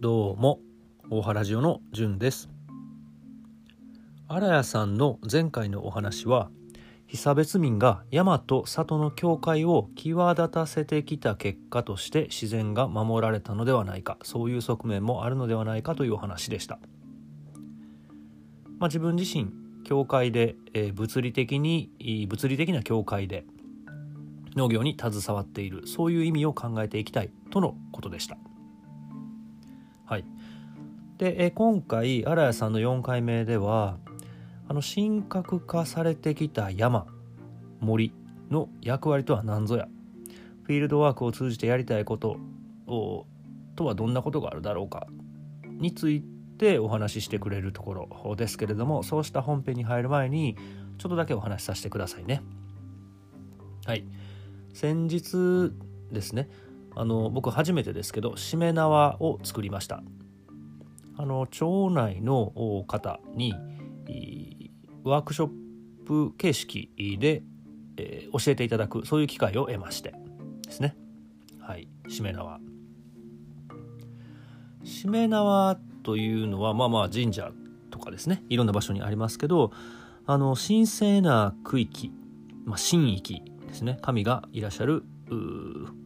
どうも大原ジオのじゅんです。荒谷さんの前回のお話は被差別民が山と里の境界を際立たせてきた結果として自然が守られたのではないかそういう側面もあるのではないかというお話でした、まあ、自分自身境界で、えー、物理的に物理的な境界で農業に携わっているそういう意味を考えていきたいとのことでした。はい、で、え今回荒谷さんの4回目ではあの神格化されてきた山森の役割とは何ぞやフィールドワークを通じてやりたいことをとはどんなことがあるだろうかについてお話ししてくれるところですけれどもそうした本編に入る前にちょっとだけお話しさせてくださいね。はい先日ですねあの僕初めてですけどしめ縄を作りました。あの町内の方にワークショップ形式で、えー、教えていただくそういう機会を得ましてですね。はいしめ縄。しめ縄というのはまあまあ神社とかですね。いろんな場所にありますけどあの神聖な区域、まあ、神域ですね。神がいらっしゃる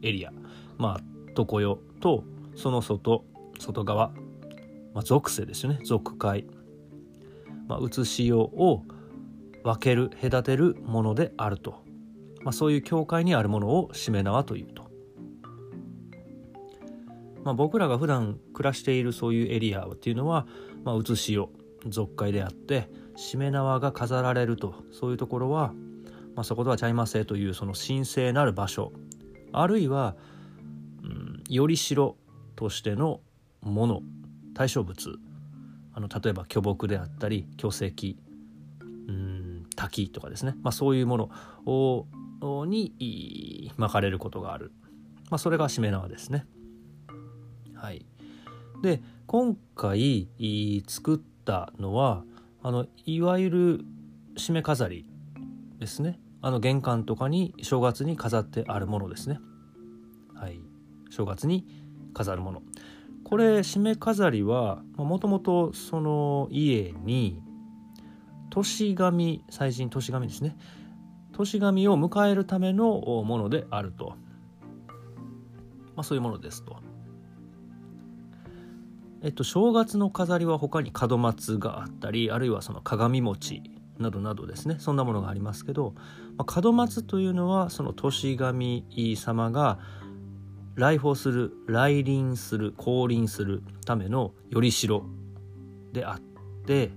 エリア。まあ常世とその外外側、まあ、属性ですね。属界、まあ、写しよを分ける隔てるものであると、まあ、そういう境界にあるものをしめ縄というと、まあ、僕らが普段暮らしているそういうエリアっていうのは、まあ、写しよ属界であってしめ縄が飾られると。そういうところは、まあ、そことはちゃいませというその神聖なる場所。あるいはより代としてのもの対象物。あの例えば巨木であったり巨石うん滝とかですね、まあ、そういうものをに巻かれることがある、まあ、それがしめ縄ですね。はい、で今回作ったのはあのいわゆる締め飾りですね。あの玄関とかに正月に飾ってあるものですね。はい正月に飾るものこれ締め飾りはもともとその家に年神祭神年神ですね年神を迎えるためのものであると、まあ、そういうものですと。えっと、正月の飾りは他に門松があったりあるいはその鏡餅などなどですねそんなものがありますけど、まあ、門松というのはその年神様が来訪する来臨する降臨するためのよりしろであって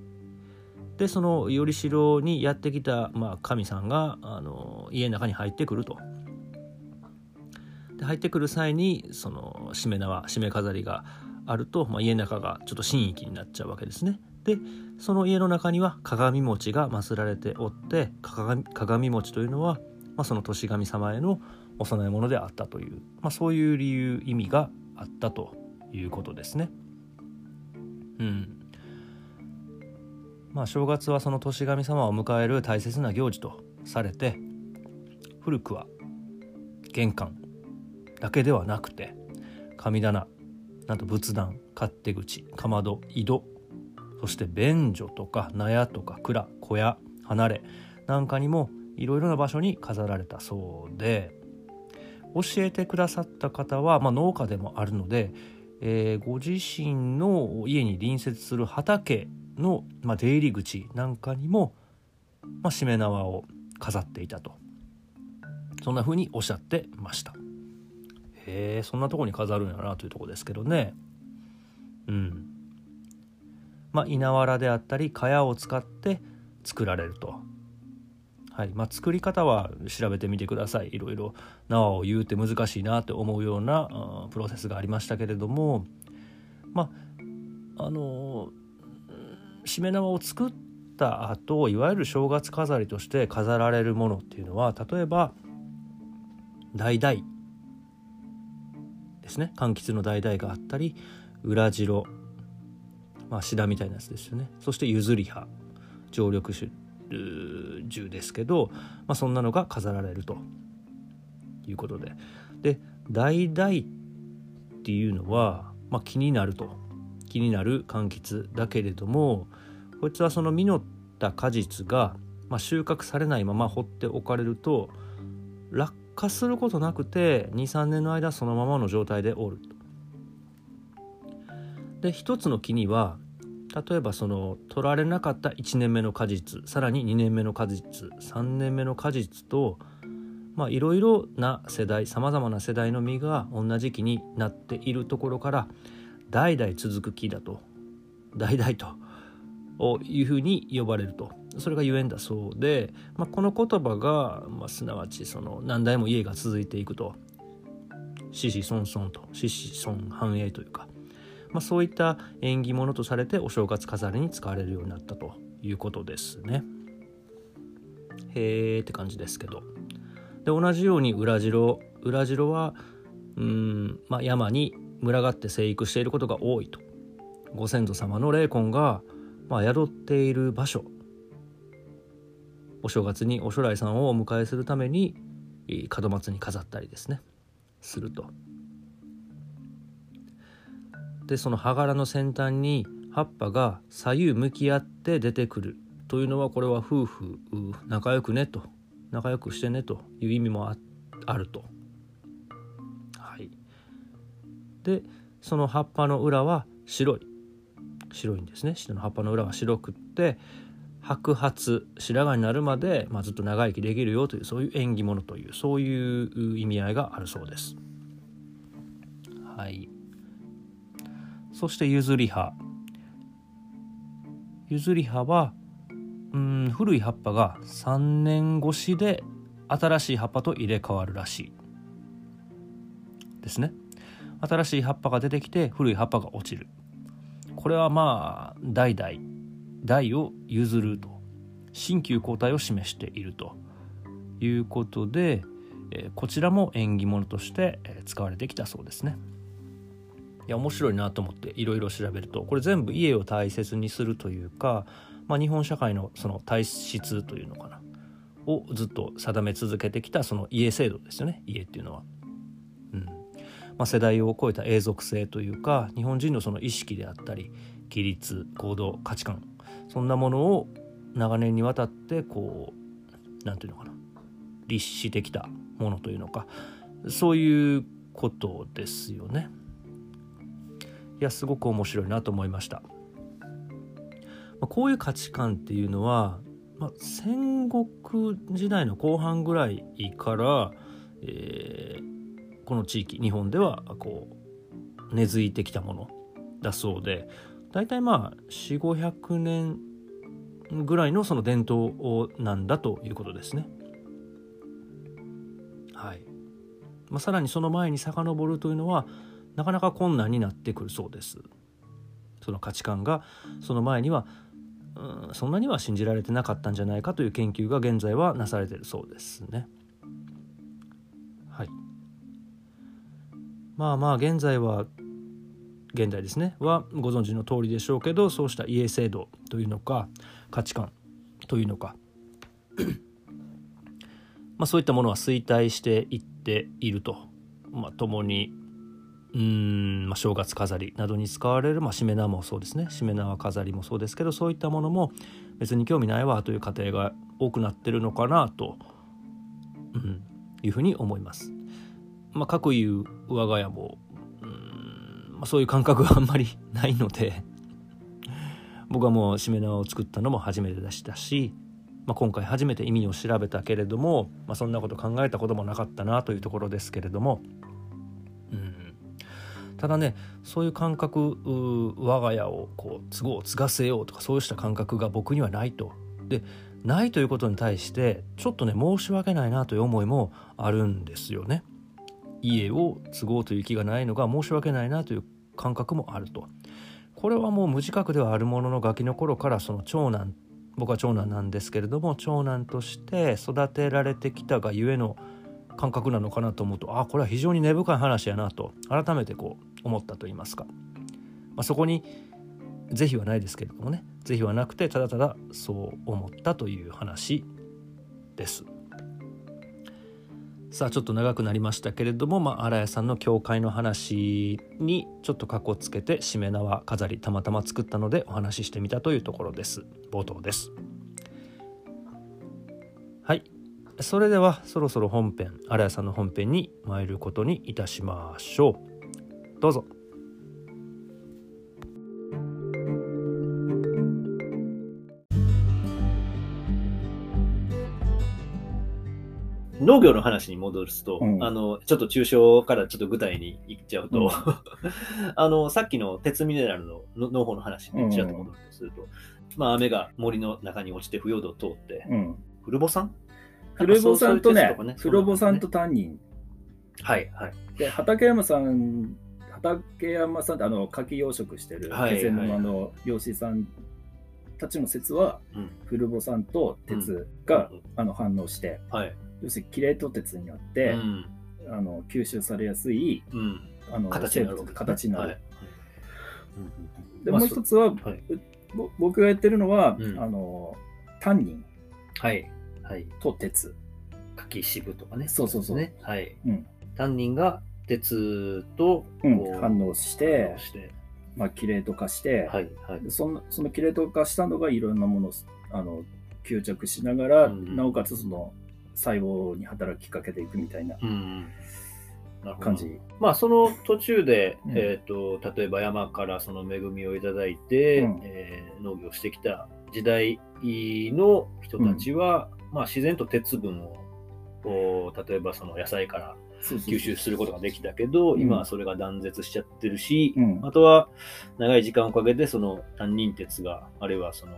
でそのよりしろにやってきた、まあ、神さんがあの家の中に入ってくると。で入ってくる際にそのしめ縄しめ飾りがあると、まあ、家の中がちょっと神域になっちゃうわけですね。でその家の中には鏡餅が祀られておって鏡鏡餅というのは、まあ、その年神様へのお供え物であったという、まあ、そういう理由意味があったということですね。うん。まあ正月はその年神様を迎える大切な行事とされて古くは玄関だけではなくて神棚なんと仏壇勝手口かまど井戸そして便所とか納屋とか蔵小屋離れなんかにもいろいろな場所に飾られたそうで教えてくださった方は、まあ、農家でもあるので、えー、ご自身の家に隣接する畑の、まあ、出入り口なんかにも、まあ、しめ縄を飾っていたと。そんな風におっしゃってました。へえそんなとこに飾るんやなというとこですけどね。うん。まあ稲わらであったり茅を使って作られると。はい。まあ、作り方は調べてみてください。いろいろ縄を言うて難しいなって思うようなプロセスがありましたけれども。まああのしめ縄を作った後いわゆる正月飾りとして飾られるものっていうのは例えば橙ですね。柑橘の橙があったり裏白まあシダみたいなやつですよね。そして譲り葉常緑種銃ですけど、まあ、そんなのが飾られると。いうことで。で代々っていうのは、まあ、気になると。気になる柑橘だけれどもこいつはその実った果実が、まあ、収穫されないまま放っておかれると落下することなくて23年の間そのままの状態でおると。で一つの木には例えばその取られなかった1年目の果実さらに2年目の果実3年目の果実といろいろな世代さまざまな世代の実が同じ木になっているところから代々続く木だと代々というふうに呼ばれると。それがゆえんだそうで、まあ、この言葉が、まあ、すなわちその何代も家が続いていくと子々孫々と子々孫繁栄というか、まあ、そういった縁起物とされてお正月飾りに使われるようになったということですね。へーって感じですけど。で同じように裏白裏白はうん、まあ、山に群がって生育していることが多いとご先祖様の霊魂が、まあ、宿っている場所お正月にお初来さんをお迎えするために門松に飾ったりですねすると。でその葉柄の先端に葉っぱが左右向き合って出てくる。というのはこれは夫婦仲良くねと。仲良くしてねと。いう意味もあると。はい、でその葉っぱの裏は白い。白いんですね。下の葉っぱの裏は白くって白髪白髪になるまで、まあ、ずっと長生きできるよというそういう縁起物というそういう意味合いがあるそうです。はい、そして譲り葉譲り葉はうん古い葉っぱが3年越しで新しい葉っぱと入れ替わるらしい。ですね。新しい葉っぱが出てきて古い葉っぱが落ちる。これはまあ代々代を譲ると。新旧交代を示していると。いうことで、えこちらも縁起物として使われてきたそうですね。いや面白いなと思っていろいろ調べるとこれ全部家を大切にするというかまあ、日本社会のその体質というのかなをずっと定め続けてきたその家制度ですよね家っていうのは。うんまあ、世代を超えた永続性というか日本人のその意識であったり規律行動価値観そんなものを長年にわたってこう何て言うのかな立してきたものというのかそういうことですよね。いやすごく面白いなと思いました。まあ、こういう価値観っていうのは、まあ、戦国時代の後半ぐらいから、えー、この地域日本ではこう根付いてきたものだそうで大体まあ4500年ぐらいのその伝統なんだということですね。はいまあ、さらにその前に遡るというのはなかなか困難になってくるそうです。その価値観がその前にはうん、そんなには信じられてなかったんじゃないかという研究が現在はなされてるそうですね。はい。まあまあ現在は現代ですねはご存知の通りでしょうけどそうした家制度というのか価値観というのかまあそういったものは衰退していっていると、まあ、共にうん、まあ、正月飾りなどに使われる、まあ、しめ縄もそうですねしめ縄飾りもそうですけどそういったものも別に興味ないわという家庭が多くなってるのかなと、うん、いうふうに思います。まあ、各いう我が家もうん、まあ、そういう感覚があんまりないので僕はもうしめ縄を作ったのも初めてでしたし、まあ、今回初めて意味を調べたけれども、まあ、そんなこと考えたこともなかったなというところですけれども。ただねそういう感覚我が家をこう都合を継がせようとかそうした感覚が僕にはないと。でないということに対してちょっとね申し訳ないなという思いもあるんですよね。家を継ごうという気がないのが申し訳ないなという感覚もあると。これはもう無自覚ではあるもののガキの頃からその長男僕は長男なんですけれども長男として育てられてきたがゆえの感覚なのかなと思うとあこれは非常に根深い話やなと改めてこう思ったと言いますか、まあ、そこに是非はないですけれどもね是非はなくてただただそう思ったという話です。さあちょっと長くなりましたけれども、まあ、荒谷さんの教会の話にちょっとかこつけてしめ縄飾りたまたま作ったのでお話ししてみたというところです。冒頭です。それではそろそろ本編荒谷さんの本編に参ることにいたしましょう。どうぞ。農業の話に戻すと、うん。あの、ちょっと抽象からちょっと具体にいっちゃうと、うん。あの、さっきの鉄ミネラルのの農法の話にちらっと戻るとすると、まあ雨が森の中に落ちて腐葉土を通って、うん。フルボ酸フルボ酸とねなんかそうそういう、鉄フルボ酸とかねタンニン。はい、はい。で、畠山さん、畠山さんってあの、牡蠣養殖してる、はい気仙はい沼の漁師さんたちの説は、うん。フルボ酸と鉄が、うんあの反応して、はい。要するにキレート鉄によって、うん。あの吸収されやすいうん。あの形になる形になる。はいで、まあもう一つは、僕がやってるのは、うんあのタンニンはい。はい。と鉄。柿渋とかね。そうそうそうね。はい。うんタンニンが鉄とうん反応して反応して。まあ、キレート化して、はい。はい。でそのそのキレート化したのがいろんなものをあの吸着しながら、うんなおかつその細胞に働きかけていくみたいな感じ。まあその途中で、うんえー、と例えば山からその恵みをいただいて、うんえー農業してきた時代の人たちは、まあ、自然と鉄分をこう例えばその野菜から吸収することができたけど、うん。今はそれが断絶しちゃってるし、うん。あとは長い時間をかけてその担任鉄があるいはその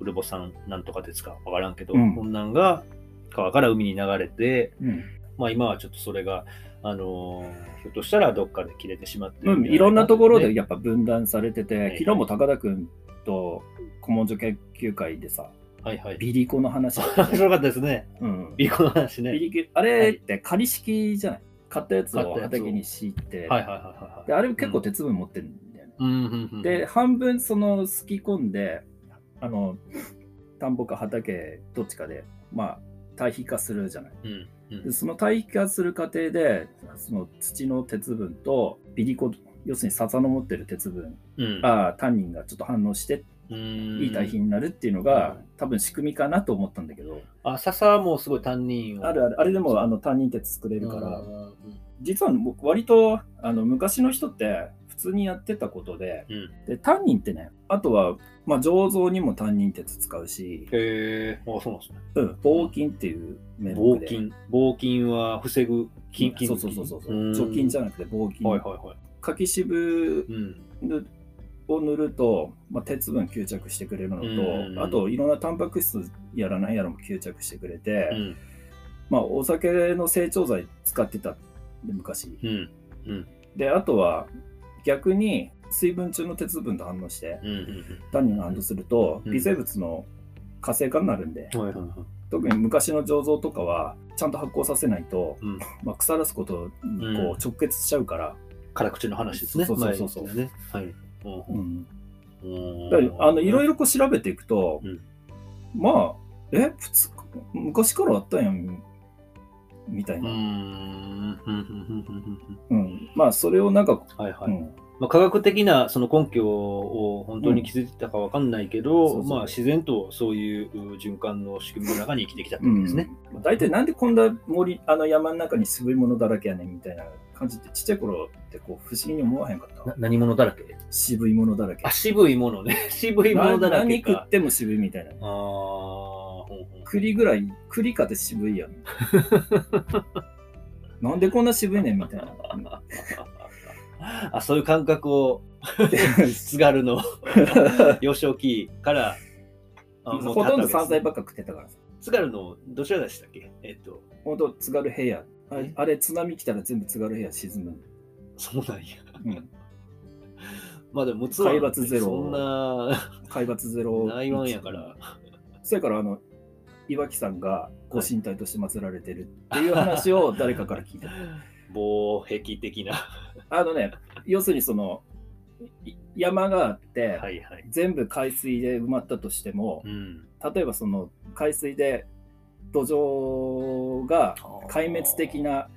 ウルボ酸なんとか鉄かわからんけど、うん。こんなんが川から海に流れて、うん。まあ今はちょっとそれが、あのーひょっとしたらどっかで切れてしまってるうん、じゃないろんなところでねやっぱ分断されてて、はい昨日も高田君と古文書研究会でさ、はいはい。ビリコの話だっ 面白かったですね。うん、ビリコの話ね。ビリコあれって仮式じゃない？買ったやつを畑に敷いて、はいはいはいはいはい。であれ結構鉄分持ってるんだよね。うんで、半分そのすき込んで、あの、田んぼか畑どっちかで、まあ、対比化するじゃない？うんうんでその対比化する過程で、その土の鉄分とビリコ、要するに笹の持ってる鉄分、うんあタンニンがちょっと反応して、うんいい対比になるっていうのが、多分仕組みかなと思ったんだけど、あ、笹もすごい担任を。あるある、あれでもあのタンニン鉄作れるから、うん実は僕割とあの昔の人って普通にやってたことで、うん。で、タンニンってね、あとは、まあ、醸造にもタンニン鉄使うし、へえ、あ、そうなんですね。うん、防菌っていう名目で。防菌。防菌は防ぐ菌、菌そうそうそうそう。ん除菌じゃなくて防菌。はいはいはい。柿渋うん。を塗ると、まあ、鉄分吸着してくれるのうんと、あといろんなタンパク質やらないやらも吸着してくれて、うん。まあ、お酒の成長剤使ってたんで昔。うん。うん。で、あとは逆に水分中の鉄分と反応して、うん。うん。タンニンが反応すると、うん微生物の活性化になるんで。特に昔の醸造とかはちゃんと発酵させないと、うんまあ、腐らすことにうんこう直結しちゃうから、辛口の話ですね。そうそうそうそうね。はい。あのいろいろこう調べていくと、うんまあえ普通昔からあったんやんみたいうな、ん。うん。うん。うん。うんまあそれをなんか、はいはい。うんまあ、科学的なその根拠を本当に気づいてたかわかんないけど、そうそうまあ、自然とそういう循環の仕組みの中に生きてきたってことですね。うん大体なんでこんな森あの山の中に渋いものだらけやねんみたいな感じってちっちゃい頃ってこう不思議に思わへんかったな何者だらけ？渋いものだらけ。あ、渋いものね。渋いものだらけ何食かっ。ても渋いみたいな。ああ、ほんほん。栗ぐらい栗かって渋いやん。なんでこんな渋いねんみたいな。あ、そういう感覚を、津軽の。幼少期から、ほとんど山菜ばっか食ってたからさ。津軽のどちらでしたっけ？えっと、ほんと津軽平野あれえあれ津波来たら全部津軽平野沈む、そうなんや。うん、まあでも、陸奥湾海抜ゼロそんな、海抜ゼロ内湾やから。そやからあの岩木山がご神体として祀られてるっていう話を誰かから聞いた、防壁的な。あのね要するにそのい山があって、はいはい。全部海水で埋まったとしてもうん。例えばその海水で土壌が壊滅的な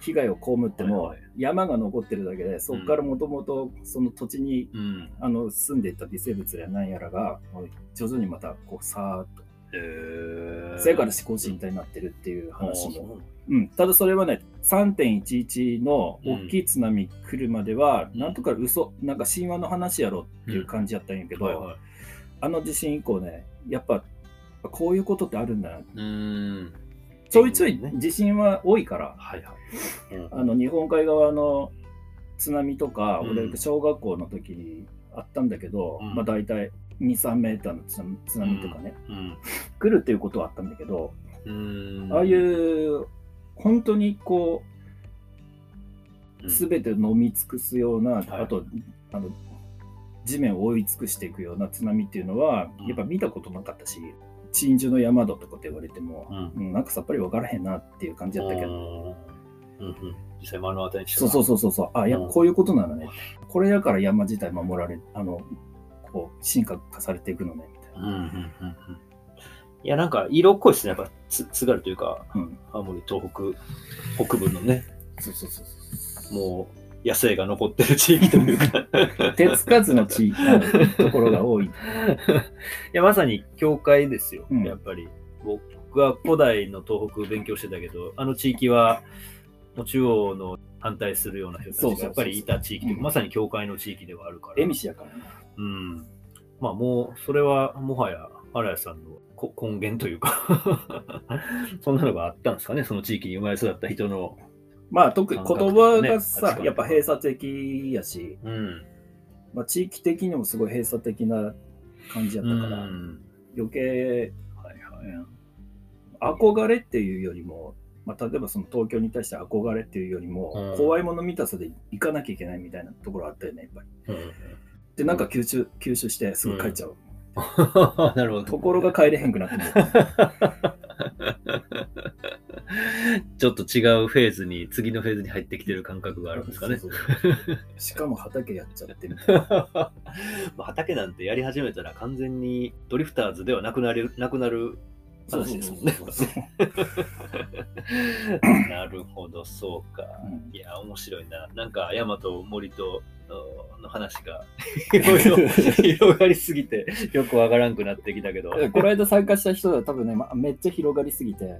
被害を被っても、山が残ってるだけでそこからもともとその土地にうん。あの住んでいた微生物やなんやらが徐々にまたこうさーっと。それから思考身体になってるっていう話も、ううん、ただそれはね3.11の大きい津波来るまでは、うん。なんとか嘘なんか神話の話やろっていう感じやったんやけど、あの地震以降ねやっぱこういうことってあるんだなうーん。ちょいちょいね地震は多いから。はいはい。うん。あの日本海側の津波とか、うん。俺小学校の時にあったんだけど、うん。まあ大体23メーターの津波とかね、うん。来るっていうことはあったんだけど、ああいう本当にこううん。全て飲み尽くすような、はい。あとあの地面を覆い尽くしていくような津波っていうのは、うん。やっぱ見たことなかったし鎮守の山戸とかって言われても、うん。うんなんかさっぱり分からへんなっていう感じだったけど、うんうん。実際目の当たりにしてそうそうそうそうそう。あやっぱこういうことなのね、これだから山自体守られあのこう進化化されていくのねみたいうんうんうんうん。いやなんか色っぽいですね。やっぱつ津軽というかな、うん、青森東北北部のね。そうそうそうそもう野生が残ってる地域というか。う 手つかずの地あのところが多い。いやまさに教会ですよ、うん。やっぱり。僕は古代の東北勉強してたけどあの地域はもう中央の反対するような人たちがやっぱりいた地域うまさに教会の地域ではあるから。恵美氏やからねうん。まあもう、それはもはや、荒谷さんのこ根源というか、そんなのがあったんですかね、その地域に生まれ育った人の。まあ特に言葉がさ、価値観やっぱ閉鎖的やし、うん。まあ、地域的にもすごい閉鎖的な感じやったから、うん余計はいはい。憧れっていうよりも、まあ、例えばその東京に対して憧れっていうよりも、うん怖いもの見たさで行かなきゃいけないみたいなところあったよねやっぱり。うんでなんか吸収吸収してすぐ帰っちゃう、なるほど。ところが帰れへんくなっても ちょっと違うフェーズに、次のフェーズに入ってきてる感覚があるんですかね。そうそう しかも畑やっちゃってみたいな。まあ畑なんてやり始めたら完全にドリフターズではなくなるなくなる話ですもんね。なるほど、そうか。うんいや、面白いな。なんか、山と森とあの話が 広がりすぎて、よくわからんくなってきたけど、この間参加した人は多分ね、まめっちゃ広がりすぎて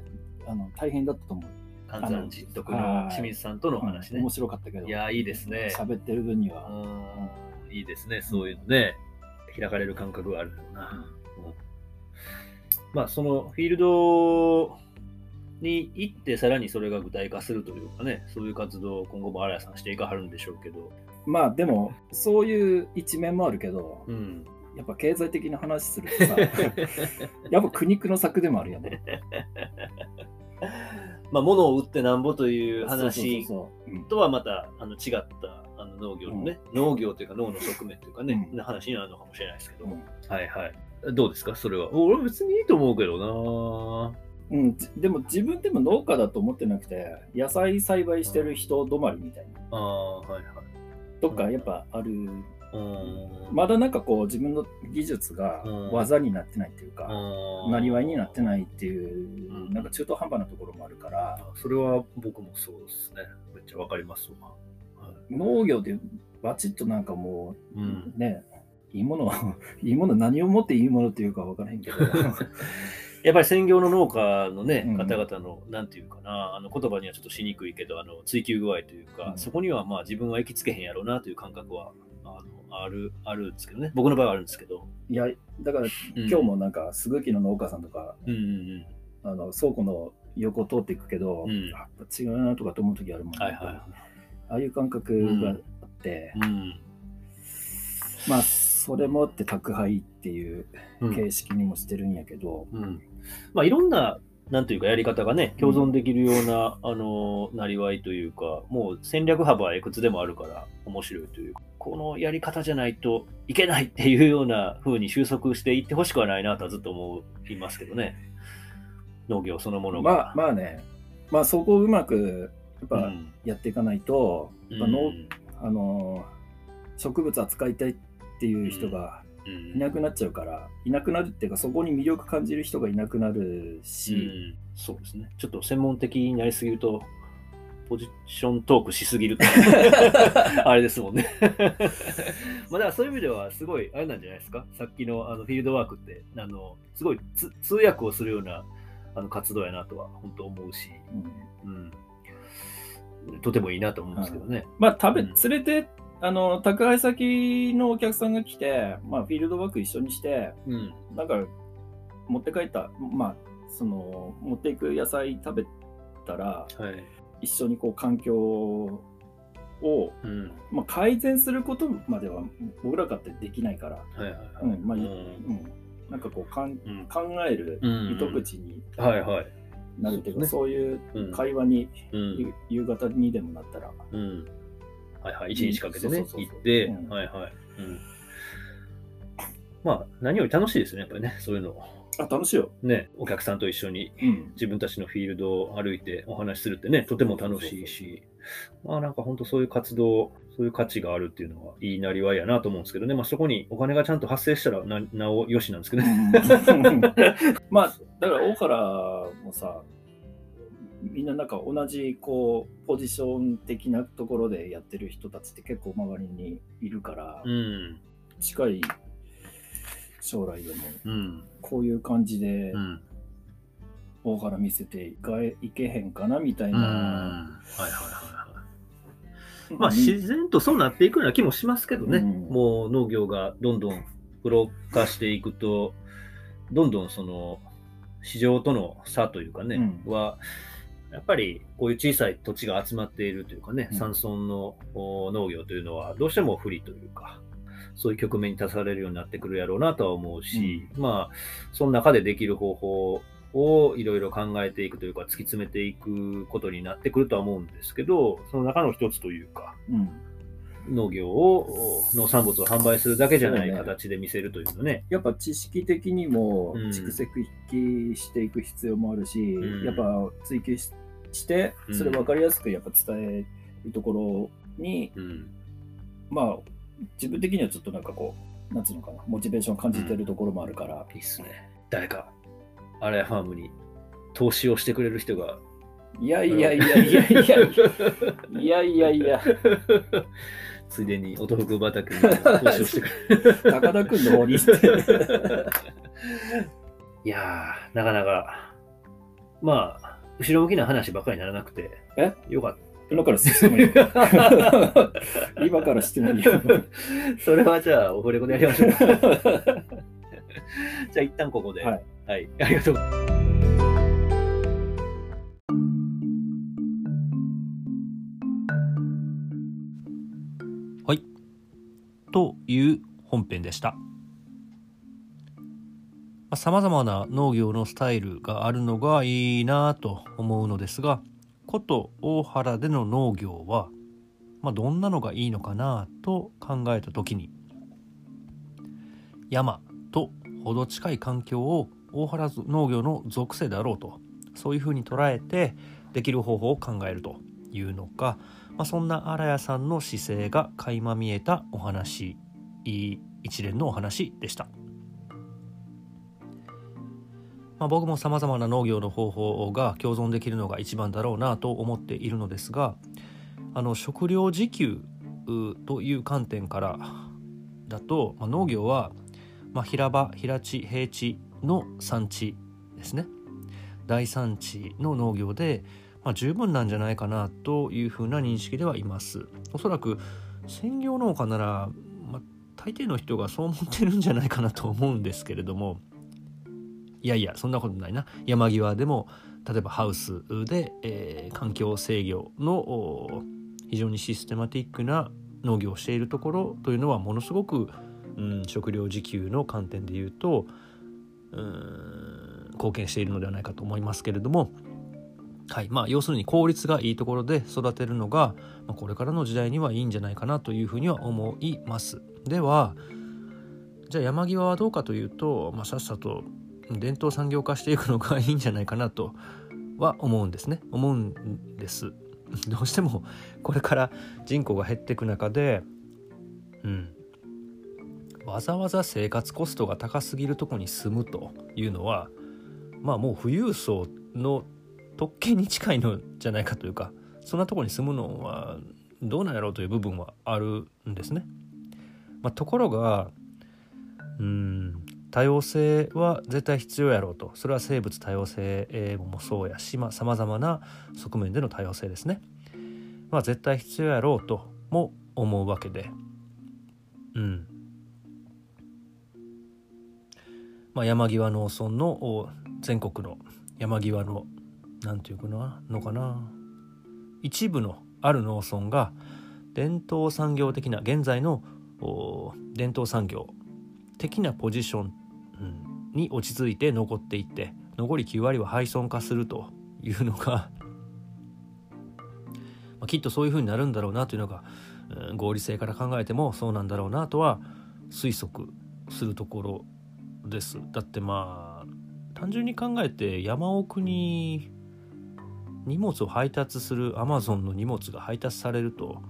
あの大変だったと思う。関山実徳の清水さんとの話ね面。白かったけど。いや、いいですね。喋ってる分には。いいですね、そういうのね。開かれる感覚があるよな。まあ、そのフィールドに行って、さらにそれが具体化するというかね、そういう活動を今後も荒谷さんしていかはるんでしょうけど、まあでも、そういう一面もあるけど、うん。やっぱ経済的な話するとさ、やっぱ苦肉の策でもあるよね。まあ、物を売ってなんぼという話とはまたあの違ったあの農業のね、農業というか農の側面というかね、うん。話になるのかもしれないですけど、うん。はいはい。どうですか？それは。俺別にいいと思うけどな。うん、じでも自分でも農家だと思ってなくて野菜栽培してる人止まりみたいな。ああ、はいはい。とかやっぱある、うんまだなんかこう自分の技術がうん。技になってないっていうか、なりわいになってい。ないっていう、うん。なんか中途半端なところもあるから、それは僕もそうですね。めっちゃわかりますわ。はい。農業でバチッとなんかもう、うん。ねいいもの いいもの何をもっていいものっていうか分からへんけど。やっぱり専業の農家のね、うん。方々の、なんていうかな、あの言葉にはちょっとしにくいけど、あの追求具合というか、うん。そこにはまあ自分は行きつけへんやろうなという感覚はあのあるあるんですけどね。僕の場合はあるんですけど。いやだからうん今日もなんかすぐきの農家さんとかうんうんあの倉庫の横を通っていくけど、うんやっぱ違うなとかと思う時あるもんねはいはいああいう感覚があって、うん。まあそれもって宅配っていううん。形式にもしてるんやけど、うん。まあいろんな、なんというかやり方がね、共存できるような、あの、なりわいというか、もう戦略幅はいくつでもあるから面白いというか、このやり方じゃないといけないっていうような風に収束していってほしくはないなとはずっと思いますけどね。農業そのものが。まあまあね。まあそこをうまくやっぱうん。やっていかないと、やっぱ農うん。あの植物扱いたいっていう人がうん。いなくなっちゃうからいなくなるっていうかそこに魅力感じる人がいなくなるうし、ん。そうですね。ちょっと専門的になりすぎると、ポジショントークしすぎると あれですもんね。まあだからそういう意味ではすごいあれなんじゃないですか？さっきのあのフィールドワークって、あのすごいつ通訳をするようなあの活動やなとは本当思うし、うんうん、とてもいいなと思うんですけどね。まあ食べうん連れてあの宅配先のお客さんが来て、まあ、フィールドワーク一緒にしてうん。なんか持って帰ったまあその持っていく野菜食べたらはい。一緒にこう環境を、うん。まあ、改善することまでは僕らかってできないから、はいはいはい。うんまあうんうん、なんかこうかんうん考えるうん糸口にはいはい。なるっていうか、そそういううん会話に、夕方にでもなったら、うん。はいはい。一日かけてね行って、うんはいはい。うん。まあ、何より楽しいですね、やっぱりね、そういうのを。あ楽しいよ、ね、お客さんと一緒にうん、自分たちのフィールドを歩いてお話しするってね、とても楽しいし、まあなんか本当そういう活動、そういう価値があるっていうのはいいなりわいやなと思うんですけどね、まあそこにお金がちゃんと発生したらななおよしなんですけどね。まあだから大原もさみんななんか同じこうポジション的なところでやってる人たちって結構周りにいるから、うん。近い将来でもうん。こういう感じでうん。大原見せていかえいけへんかなみたいな、はいはいはい。まあ自然とそうなっていくような気もしますけどね、うん。もう農業がどんどんプロ化していくと、どんどんその市場との差というかね、うん。は、やっぱりこういう小さい土地が集まっているというかね、うん。山村のお農業というのはどうしても不利というか、そういう局面に立たされるようになってくるやろうなとは思うし、まあ、その中でできる方法をいろいろ考えていくというか、突き詰めていくことになってくるとは思うんですけど、その中の一つというか、うん。農業を、農産物を販売するだけじゃない形で見せるというのね。やっぱ知識的にもうん。蓄積していく必要もあるし、ん。やっぱ追求ししてうん。それ分かりやすくやっぱ伝えるところに、うん。まあ自分的にはちょっとなんかこう、なんつうのかな、モチベーション感じてるところもあるから。うん、いいっすね。誰か、アレファームに投資をしてくれる人が。いやいやいやいやいやいやいやいや。ついでにお豆腐畑に投資をしてくれる。高田君の方にて。いやー、なかなか、まあ、後ろ向きな話ばかりならなくて、え？よかった今から質問よた。今から質問よそれはじゃあ、オフレコでやりましょうか。じゃあ、一旦ここで。はい。はい。ありがとう。はい。という本編でした。さまざ、まな農業のスタイルがあるのがいいなと思うのですが、古都大原での農業は、まあ、どんなのがいいのかなと考えた時に、山と程近い環境を大原農業の属性だろうと、そういうふうに捉えてできる方法を考えるというのか、まあ、そんな荒谷さんの姿勢が垣間見えたお話一連のお話でした、まあ、僕もさまざまな農業の方法が共存できるのが一番だろうなと思っているのですがあの食料自給という観点からだと、まあ、農業は、まあ、平場平地平地の産地ですね。大産地の農業で、まあ、十分なんじゃないかなというふうな認識ではいます。おそらく専業農家なら、まあ、大抵の人がそう思ってるんじゃないかなと思うんですけれどもいやいやそんなことないな山際でも例えばハウスで、えー環境制御の非常にシステマティックな農業をしているところというのはものすごく、うん、食料自給の観点で言うとうん貢献しているのではないかと思いますけれども、はいまあ、要するに効率がいいところで育てるのが、まあ、これからの時代にはいいんじゃないかなというふうには思います。ではじゃあ山際はどうかというと、まあ、さっさと伝統産業化していくのがいいんじゃないかなとは思うんですね思うんです。どうしてもこれから人口が減っていく中で、うん、わざわざ生活コストが高すぎるとこに住むというのはまあもう富裕層の特権に近いのじゃないかというかそんなとこに住むのはどうなんやろうという部分はあるんですね。まあ、ところがうん多様性は絶対必要やろうと。それは生物多様性もそうやしさまざ、まな側面での多様性ですね。まあ絶対必要やろうとも思うわけで。うん。まあ、山際農村の全国の山際の何て言うかなのかな。一部のある農村が伝統産業的な現在の伝統産業的なポジションに落ち着いて残っていって残り9割は廃村化するというのが まきっとそういうふうになるんだろうなというのが、うん、合理性から考えてもそうなんだろうなとは推測するところです。だってまあ単純に考えて山奥に荷物を配達するアマゾンの荷物が配達されると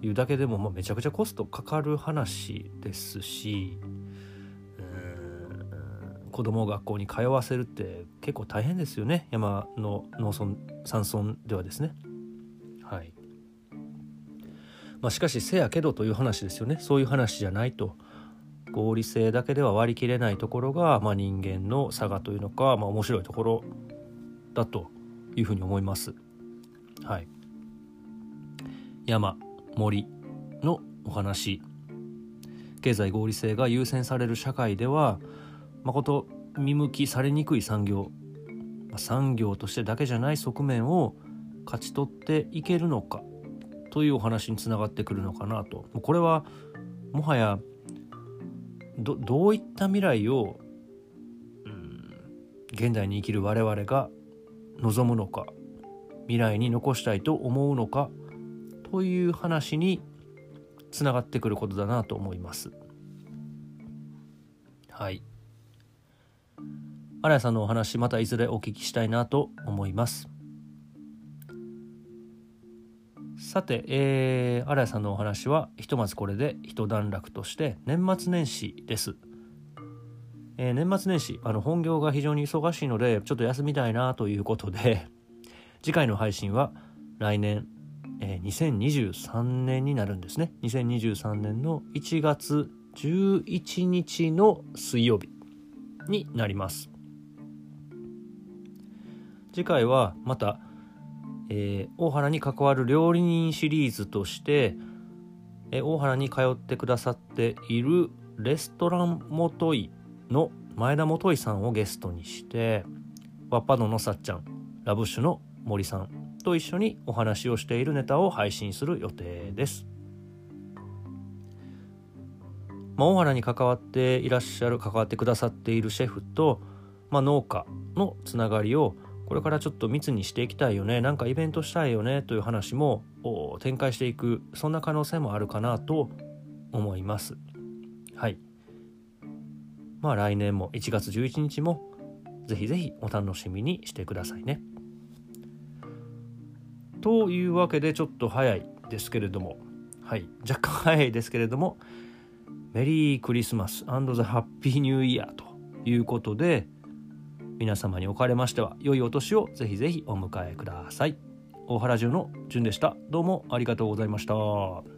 いうだけでも、まあ、めちゃくちゃコストかかる話ですし子供を学校に通わせるって結構大変ですよね。山の農村山村ではですね。はい。まあしかしせやけどという話ですよね。そういう話じゃないと。合理性だけでは割り切れないところが、まあ、人間の差がというのか、まあ、面白いところだというふうに思います。はい、山森のお話。経済合理性が優先される社会では誠見向きされにくい産業産業としてだけじゃない側面を勝ち取っていけるのかというお話につながってくるのかなとこれはもはやどういった未来を、うん、現代に生きる我々が望むのか未来に残したいと思うのかという話につながってくることだなと思います。はい。荒谷さんのお話またいずれお聞きしたいなと思います。さて、えー、荒谷さんのお話はひとまずこれで一段落として年末年始です。えー、年末年始あの本業が非常に忙しいのでちょっと休みたいなということで次回の配信は来年、えー、2023年になるんですね2023年の1月11日の水曜日になります次回はまたえー、大原に関わる料理人シリーズとして、えー、大原に通ってくださっているレストランもといの前田もといさんをゲストにしてワッパドのさっちゃんラブッシュの森さんと一緒にお話をしているネタを配信する予定です。まあ、大原に関わっていらっしゃる関わってくださっているシェフと、まあ、農家のつながりをこれからちょっと密にしていきたいよねなんかイベントしたいよねという話も展開していくそんな可能性もあるかなと思います。はい。まあ来年も1月11日もぜひぜひお楽しみにしてくださいね。というわけでちょっと早いですけれども。はい。若干早いですけれどもメリークリスマスザ・ハッピーニューイヤーということで皆様におかれましては良いお年をぜひぜひお迎えください。大原中の順でした。どうもありがとうございました。